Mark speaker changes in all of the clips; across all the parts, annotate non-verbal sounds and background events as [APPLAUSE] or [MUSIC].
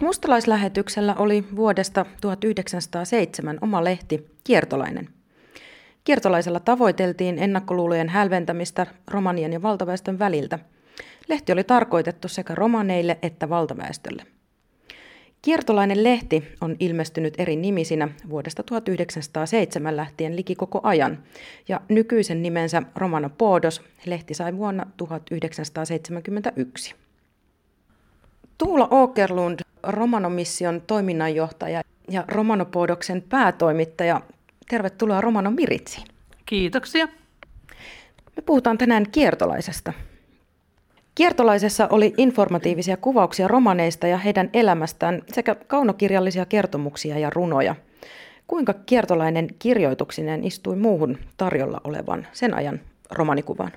Speaker 1: Mustalaislähetyksellä oli vuodesta 1907 oma lehti Kiertolainen. Kiertolaisella tavoiteltiin ennakkoluulojen hälventämistä romanien ja valtaväestön väliltä. Lehti oli tarkoitettu sekä romaneille että valtaväestölle. Kiertolainen lehti on ilmestynyt eri nimisinä vuodesta 1907 lähtien liki koko ajan, ja nykyisen nimensä Romano Podos lehti sai vuonna 1971. Tuula Åkerlund, Romanomission toiminnanjohtaja ja Romanopodoksen päätoimittaja. Tervetuloa Romano Miritsiin.
Speaker 2: Kiitoksia.
Speaker 1: Me puhutaan tänään kiertolaisesta. Kiertolaisessa oli informatiivisia kuvauksia romaneista ja heidän elämästään sekä kaunokirjallisia kertomuksia ja runoja. Kuinka kiertolainen kirjoituksinen istui muuhun tarjolla olevan sen ajan romanikuvaan?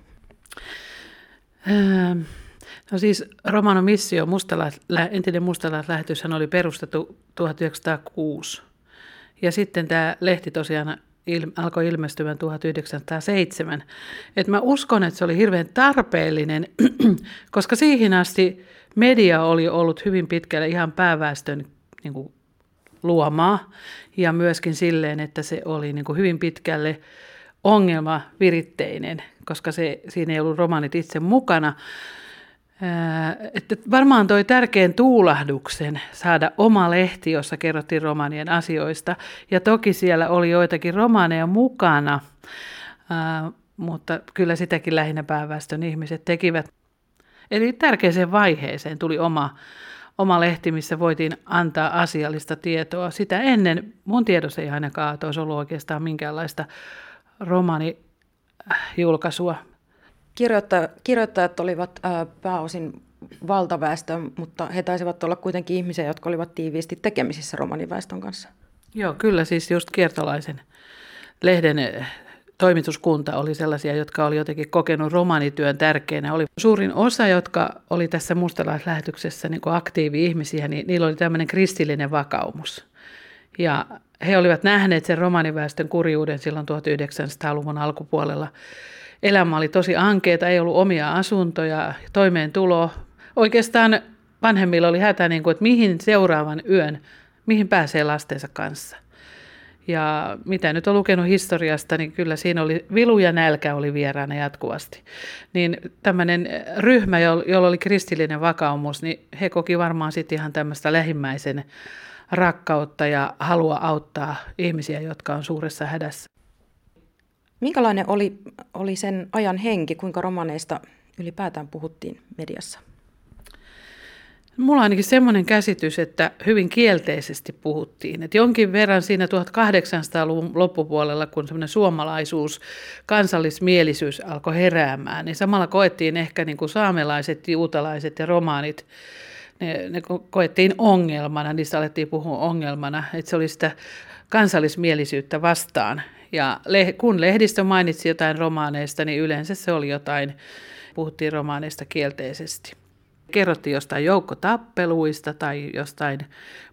Speaker 2: Ähm, no siis Romano Missio, mustalais, entinen mustalaislähetyshän oli perustettu 1906. Ja sitten tämä lehti tosiaan il, alkoi ilmestymään 1907. Et mä uskon, että se oli hirveän tarpeellinen, [CLEARS THROAT] koska siihen asti media oli ollut hyvin pitkälle ihan pääväestön niin kuin, luomaa ja myöskin silleen, että se oli niin kuin, hyvin pitkälle ongelmaviritteinen, koska se, siinä ei ollut romanit itse mukana. Että varmaan toi tärkeän tuulahduksen saada oma lehti, jossa kerrottiin romanien asioista. Ja toki siellä oli joitakin romaneja mukana, mutta kyllä sitäkin lähinnä pääväestön ihmiset tekivät. Eli tärkeäseen vaiheeseen tuli oma, oma lehti, missä voitiin antaa asiallista tietoa. Sitä ennen mun tiedossa ei ainakaan olisi ollut oikeastaan minkäänlaista romanijulkaisua
Speaker 1: kirjoittajat, kirjoittajat olivat ää, pääosin valtaväestö, mutta he taisivat olla kuitenkin ihmisiä, jotka olivat tiiviisti tekemisissä romaniväestön kanssa.
Speaker 2: Joo, kyllä siis just kiertolaisen lehden toimituskunta oli sellaisia, jotka oli jotenkin kokenut romanityön tärkeänä. Oli suurin osa, jotka oli tässä mustalaislähetyksessä niin aktiivi-ihmisiä, niin niillä oli tämmöinen kristillinen vakaumus. Ja he olivat nähneet sen romaniväestön kurjuuden silloin 1900-luvun alkupuolella elämä oli tosi ankeeta, ei ollut omia asuntoja, toimeentulo. Oikeastaan vanhemmilla oli hätä, niin kuin, että mihin seuraavan yön, mihin pääsee lastensa kanssa. Ja mitä nyt on lukenut historiasta, niin kyllä siinä oli vilu ja nälkä oli vieraana jatkuvasti. Niin tämmöinen ryhmä, jolla oli kristillinen vakaumus, niin he koki varmaan sitten ihan tämmöistä lähimmäisen rakkautta ja halua auttaa ihmisiä, jotka on suuressa hädässä.
Speaker 1: Minkälainen oli, oli sen ajan henki, kuinka romaneista ylipäätään puhuttiin mediassa?
Speaker 2: Mulla on ainakin semmoinen käsitys, että hyvin kielteisesti puhuttiin. Että jonkin verran siinä 1800-luvun loppupuolella, kun semmoinen suomalaisuus, kansallismielisyys alkoi heräämään, niin samalla koettiin ehkä niin kuin saamelaiset, juutalaiset ja romaanit, ne, ne koettiin ongelmana, niistä alettiin puhua ongelmana, että se oli sitä kansallismielisyyttä vastaan. Ja kun lehdistö mainitsi jotain romaaneista, niin yleensä se oli jotain, puhuttiin romaaneista kielteisesti. Kerrottiin jostain joukkotappeluista tai jostain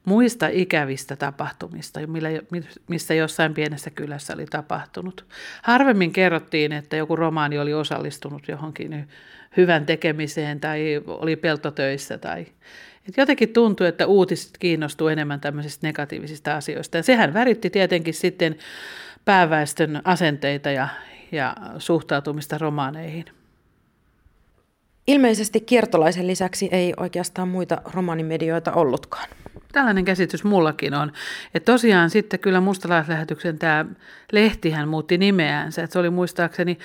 Speaker 2: muista ikävistä tapahtumista, missä jossain pienessä kylässä oli tapahtunut. Harvemmin kerrottiin, että joku romaani oli osallistunut johonkin hyvän tekemiseen tai oli peltotöissä. Tai... Et jotenkin tuntui, että uutiset kiinnostuu enemmän tämmöisistä negatiivisista asioista. Ja sehän väritti tietenkin sitten pääväestön asenteita ja, ja suhtautumista romaaneihin.
Speaker 1: Ilmeisesti kiertolaisen lisäksi ei oikeastaan muita romaanimedioita ollutkaan.
Speaker 2: Tällainen käsitys mullakin on. Että tosiaan sitten kyllä mustalaislähetyksen tämä lehtihän muutti nimeänsä. Että se oli muistaakseni,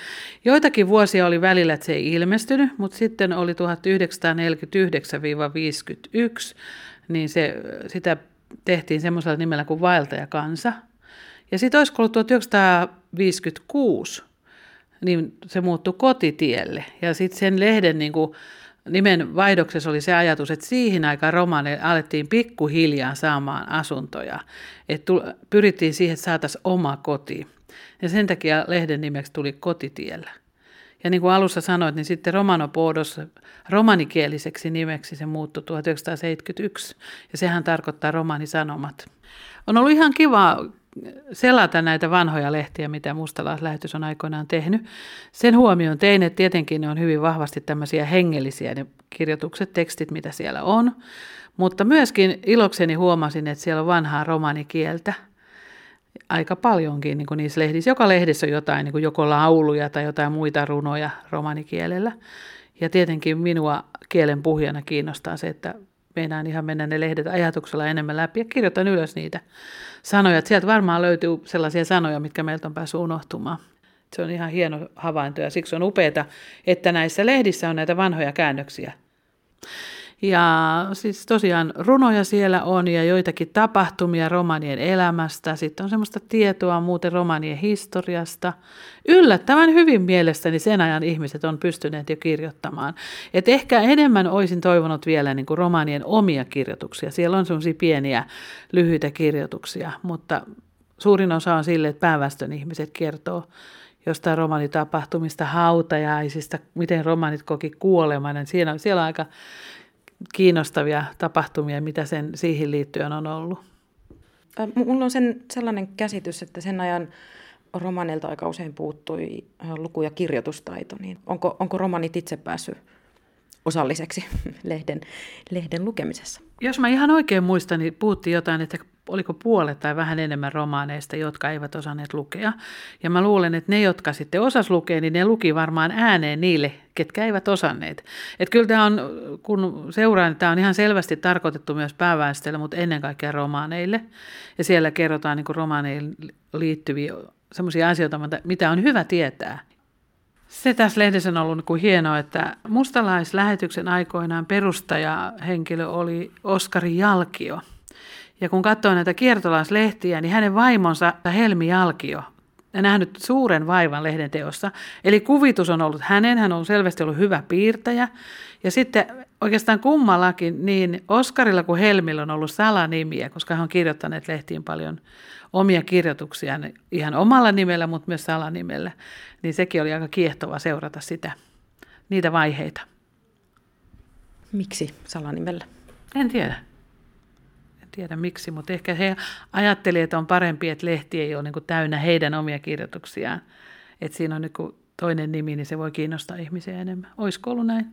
Speaker 2: joitakin vuosia oli välillä, että se ei ilmestynyt, mutta sitten oli 1949-51, niin se, sitä tehtiin semmoisella nimellä kuin Vaeltaja kansa – ja sitten olisiko ollut 1956, niin se muuttui kotitielle. Ja sitten sen lehden niin kuin, nimen vaihdoksessa oli se ajatus, että siihen aikaan romaneille alettiin pikkuhiljaa saamaan asuntoja. Että pyrittiin siihen, että saataisiin oma koti. Ja sen takia lehden nimeksi tuli kotitiellä. Ja niin kuin alussa sanoit, niin sitten Romanopodos romanikieliseksi nimeksi se muuttui 1971. Ja sehän tarkoittaa romanisanomat. On ollut ihan kiva selata näitä vanhoja lehtiä, mitä mustalaislähetys on aikoinaan tehnyt. Sen huomioon tein, että tietenkin ne on hyvin vahvasti tämmöisiä hengellisiä ne kirjoitukset, tekstit, mitä siellä on. Mutta myöskin ilokseni huomasin, että siellä on vanhaa romanikieltä aika paljonkin niin kuin niissä lehdissä. Joka lehdessä on jotain, niin kuin joko lauluja tai jotain muita runoja romanikielellä. Ja tietenkin minua kielen puhujana kiinnostaa se, että meinaan ihan mennä ne lehdet ajatuksella enemmän läpi ja kirjoitan ylös niitä sanoja. Sieltä varmaan löytyy sellaisia sanoja, mitkä meiltä on päässyt unohtumaan. Se on ihan hieno havainto ja siksi on upeaa, että näissä lehdissä on näitä vanhoja käännöksiä. Ja siis tosiaan runoja siellä on ja joitakin tapahtumia romanien elämästä. Sitten on semmoista tietoa muuten romanien historiasta. Yllättävän hyvin mielestäni sen ajan ihmiset on pystyneet jo kirjoittamaan. Et ehkä enemmän olisin toivonut vielä niin kuin romanien omia kirjoituksia. Siellä on semmoisia pieniä lyhyitä kirjoituksia, mutta suurin osa on sille, että pääväestön ihmiset kertoo jostain romanitapahtumista, hautajaisista, miten romanit koki kuoleman. Siellä, siellä on aika kiinnostavia tapahtumia, mitä sen siihen liittyen on ollut?
Speaker 1: Mulla on sen, sellainen käsitys, että sen ajan romaneilta aika usein puuttui luku- ja kirjoitustaito. Niin onko, onko romanit itse päässyt osalliseksi [LAUGHS] lehden, lehden lukemisessa?
Speaker 2: Jos mä ihan oikein muistan, niin puhuttiin jotain, että oliko puolet tai vähän enemmän romaaneista, jotka eivät osanneet lukea. Ja mä luulen, että ne, jotka sitten osas lukea, niin ne luki varmaan ääneen niille, ketkä eivät osanneet. Et kyllä tämä on, kun seuraan, niin tämä on ihan selvästi tarkoitettu myös pääväestölle, mutta ennen kaikkea romaaneille. Ja siellä kerrotaan niin romaaneihin liittyviä sellaisia asioita, mitä on hyvä tietää. Se tässä lehdessä on ollut niin hienoa, että mustalaislähetyksen aikoinaan perustajahenkilö oli Oskari Jalkio – ja kun katsoo näitä kiertolaislehtiä, niin hänen vaimonsa Helmi Jalkio ja nähnyt suuren vaivan lehden teossa. Eli kuvitus on ollut hänen, hän on selvästi ollut hyvä piirtäjä. Ja sitten oikeastaan kummallakin, niin Oskarilla kuin Helmillä on ollut salanimiä, koska hän on kirjoittaneet lehtiin paljon omia kirjoituksia ihan omalla nimellä, mutta myös salanimellä. Niin sekin oli aika kiehtova seurata sitä, niitä vaiheita.
Speaker 1: Miksi salanimellä?
Speaker 2: En tiedä tiedä miksi, mutta ehkä he ajattelivat, että on parempi, että lehti ei ole niin kuin täynnä heidän omia kirjoituksiaan. Että siinä on niin toinen nimi, niin se voi kiinnostaa ihmisiä enemmän. Olisiko ollut näin?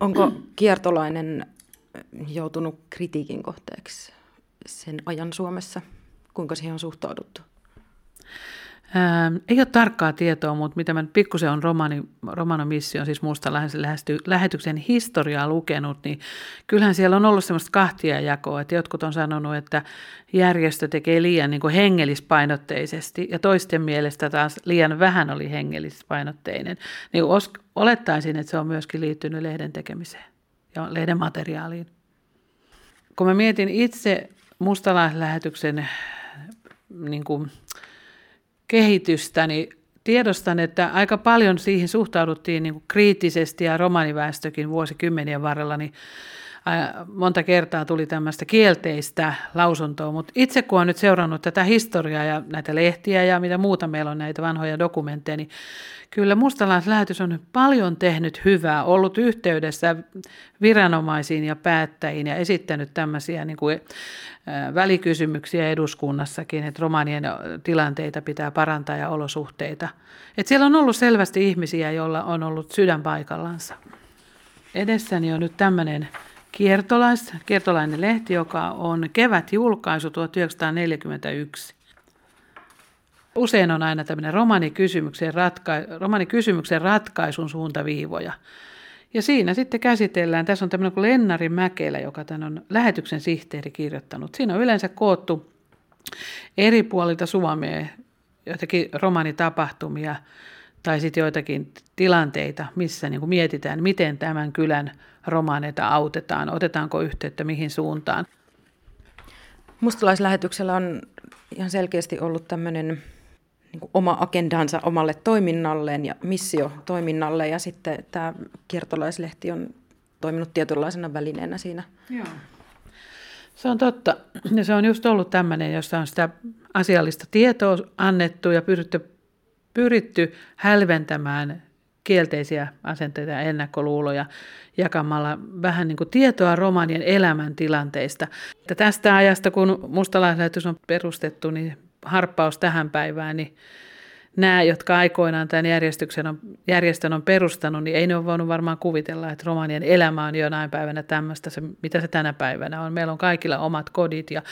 Speaker 1: Onko kiertolainen joutunut kritiikin kohteeksi sen ajan Suomessa? Kuinka siihen on suhtauduttu?
Speaker 2: Ähm, ei ole tarkkaa tietoa, mutta mitä mä pikkusen on romani, Romano-mission, siis muusta lähetyksen historiaa lukenut, niin kyllähän siellä on ollut semmoista kahtia jakoa, että jotkut on sanonut, että järjestö tekee liian niin kuin hengellispainotteisesti ja toisten mielestä taas liian vähän oli hengellispainotteinen. Niin olettaisin, että se on myöskin liittynyt lehden tekemiseen ja lehden materiaaliin. Kun mä mietin itse mustalaislähetyksen niin kuin, kehitystä, niin tiedostan, että aika paljon siihen suhtauduttiin niin kuin kriittisesti ja romaniväestökin vuosikymmenien varrella, niin monta kertaa tuli tämmöistä kielteistä lausuntoa, mutta itse kun olen nyt seurannut tätä historiaa ja näitä lehtiä ja mitä muuta meillä on näitä vanhoja dokumentteja, niin kyllä mustalaislähetys on paljon tehnyt hyvää, ollut yhteydessä viranomaisiin ja päättäjiin ja esittänyt tämmöisiä niin kuin välikysymyksiä eduskunnassakin, että romanien tilanteita pitää parantaa ja olosuhteita. Että siellä on ollut selvästi ihmisiä, joilla on ollut sydän paikallansa. Edessäni on nyt tämmöinen kiertolais, kiertolainen lehti, joka on kevätjulkaisu 1941. Usein on aina tämmöinen romanikysymyksen, ratka- romanikysymyksen ratkaisun suuntaviivoja. Ja siinä sitten käsitellään, tässä on tämmöinen kuin Lennari Mäkelä, joka tämän on lähetyksen sihteeri kirjoittanut. Siinä on yleensä koottu eri puolilta Suomea joitakin romanitapahtumia tai sitten joitakin tilanteita, missä niin kuin mietitään, miten tämän kylän romaneita autetaan, otetaanko yhteyttä mihin suuntaan.
Speaker 1: Mustalaislähetyksellä on ihan selkeästi ollut tämmöinen niin oma agendansa omalle toiminnalleen ja missio toiminnalle ja sitten tämä kiertolaislehti on toiminut tietynlaisena välineenä siinä. Joo.
Speaker 2: Se on totta. Ja se on just ollut tämmöinen, jossa on sitä asiallista tietoa annettu ja pyritty, pyritty hälventämään kielteisiä asenteita ja ennakkoluuloja jakamalla vähän niin kuin tietoa romanien elämäntilanteista. Ja tästä ajasta, kun mustalaislähetys on perustettu, niin harppaus tähän päivään, niin nämä, jotka aikoinaan tämän järjestyksen on, järjestön on perustanut, niin ei ne ole voinut varmaan kuvitella, että romanien elämä on jonain päivänä tämmöistä, se, mitä se tänä päivänä on. Meillä on kaikilla omat kodit ja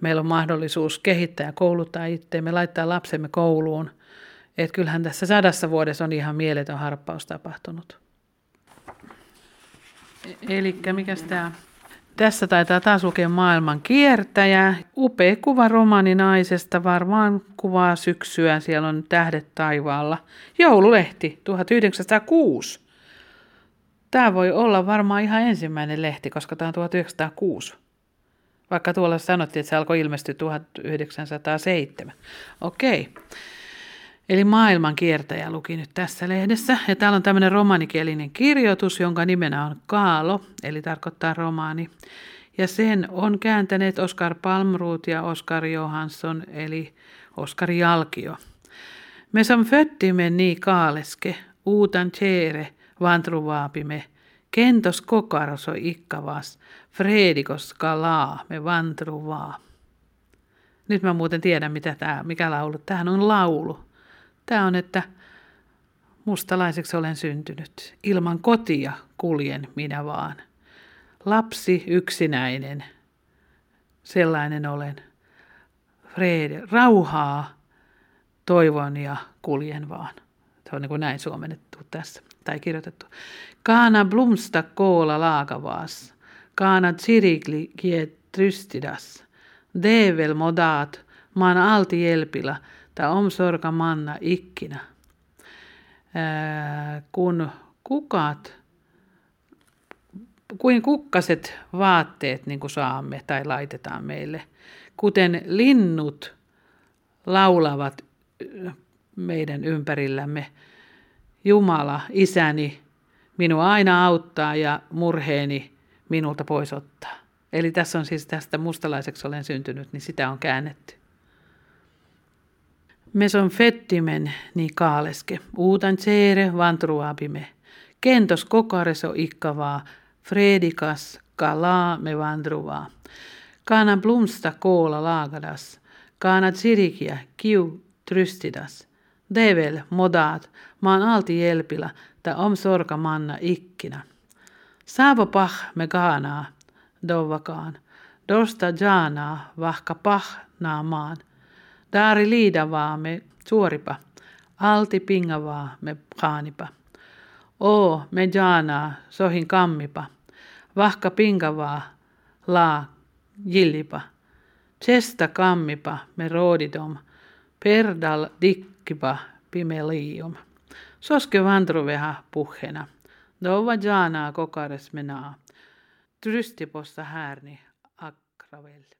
Speaker 2: meillä on mahdollisuus kehittää ja kouluttaa itseämme, laittaa lapsemme kouluun. Että kyllähän tässä sadassa vuodessa on ihan mieletön harppaus tapahtunut. E- Eli mikä tämä tässä taitaa taas lukea maailman kiertäjä. Upea kuva romaninaisesta, varmaan kuvaa syksyä. Siellä on tähdet taivaalla. Joululehti 1906. Tämä voi olla varmaan ihan ensimmäinen lehti, koska tämä on 1906. Vaikka tuolla sanottiin, että se alkoi ilmestyä 1907. Okei. Okay. Eli maailman kiertäjä luki nyt tässä lehdessä. Ja täällä on tämmöinen romanikielinen kirjoitus, jonka nimenä on Kaalo, eli tarkoittaa romaani. Ja sen on kääntäneet Oskar Palmruut ja Oskar Johansson, eli Oskar Jalkio. Me som föttimme ni kaaleske, uutan tjere, vantruvaapime, kentos kokarso ikkavas, fredikos kalaa, me vantruvaa. Nyt mä muuten tiedän, mitä tämä, mikä laulu. Tämähän on laulu. Tämä on, että mustalaiseksi olen syntynyt. Ilman kotia kuljen minä vaan. Lapsi yksinäinen, sellainen olen. Fred, rauhaa toivon ja kuljen vaan. Se on niin kuin näin suomennettu tässä, tai kirjoitettu. Kaana blomsta koola laakavaas. Kaana tsirikli kiet trystidas. Devel modaat, maan alti jelpila – tai omsorga manna ikkinä. kun kukat, kuin kukkaset vaatteet niin kuin saamme tai laitetaan meille, kuten linnut laulavat meidän ympärillämme. Jumala, isäni, minua aina auttaa ja murheeni minulta pois ottaa. Eli tässä on siis tästä mustalaiseksi olen syntynyt, niin sitä on käännetty. Me som fettimen ni kaaleske, uutan tseere vantruapime. Kentos kokareso ikkavaa, fredikas kalaa me vandruvaa. Kana blomsta koola laagadas, kana tsirikia kiu trystidas. Devel modaat, maan alti jelpila, ta om sorka manna ikkinä. Saavo pah me kaanaa, dovakaan. Dosta jaanaa, vahka pah naamaan. Daari liidavaa me suoripa, alti pingavaa me kaanipa. Oo me jaanaa sohin kammipa, vahka pingavaa laa jillipa. Chesta kammipa me roodidom, perdal dikkipa pimelium. Soske vandruveha puhena, dova jaanaa kokares menaa. Trystiposta härni akravel.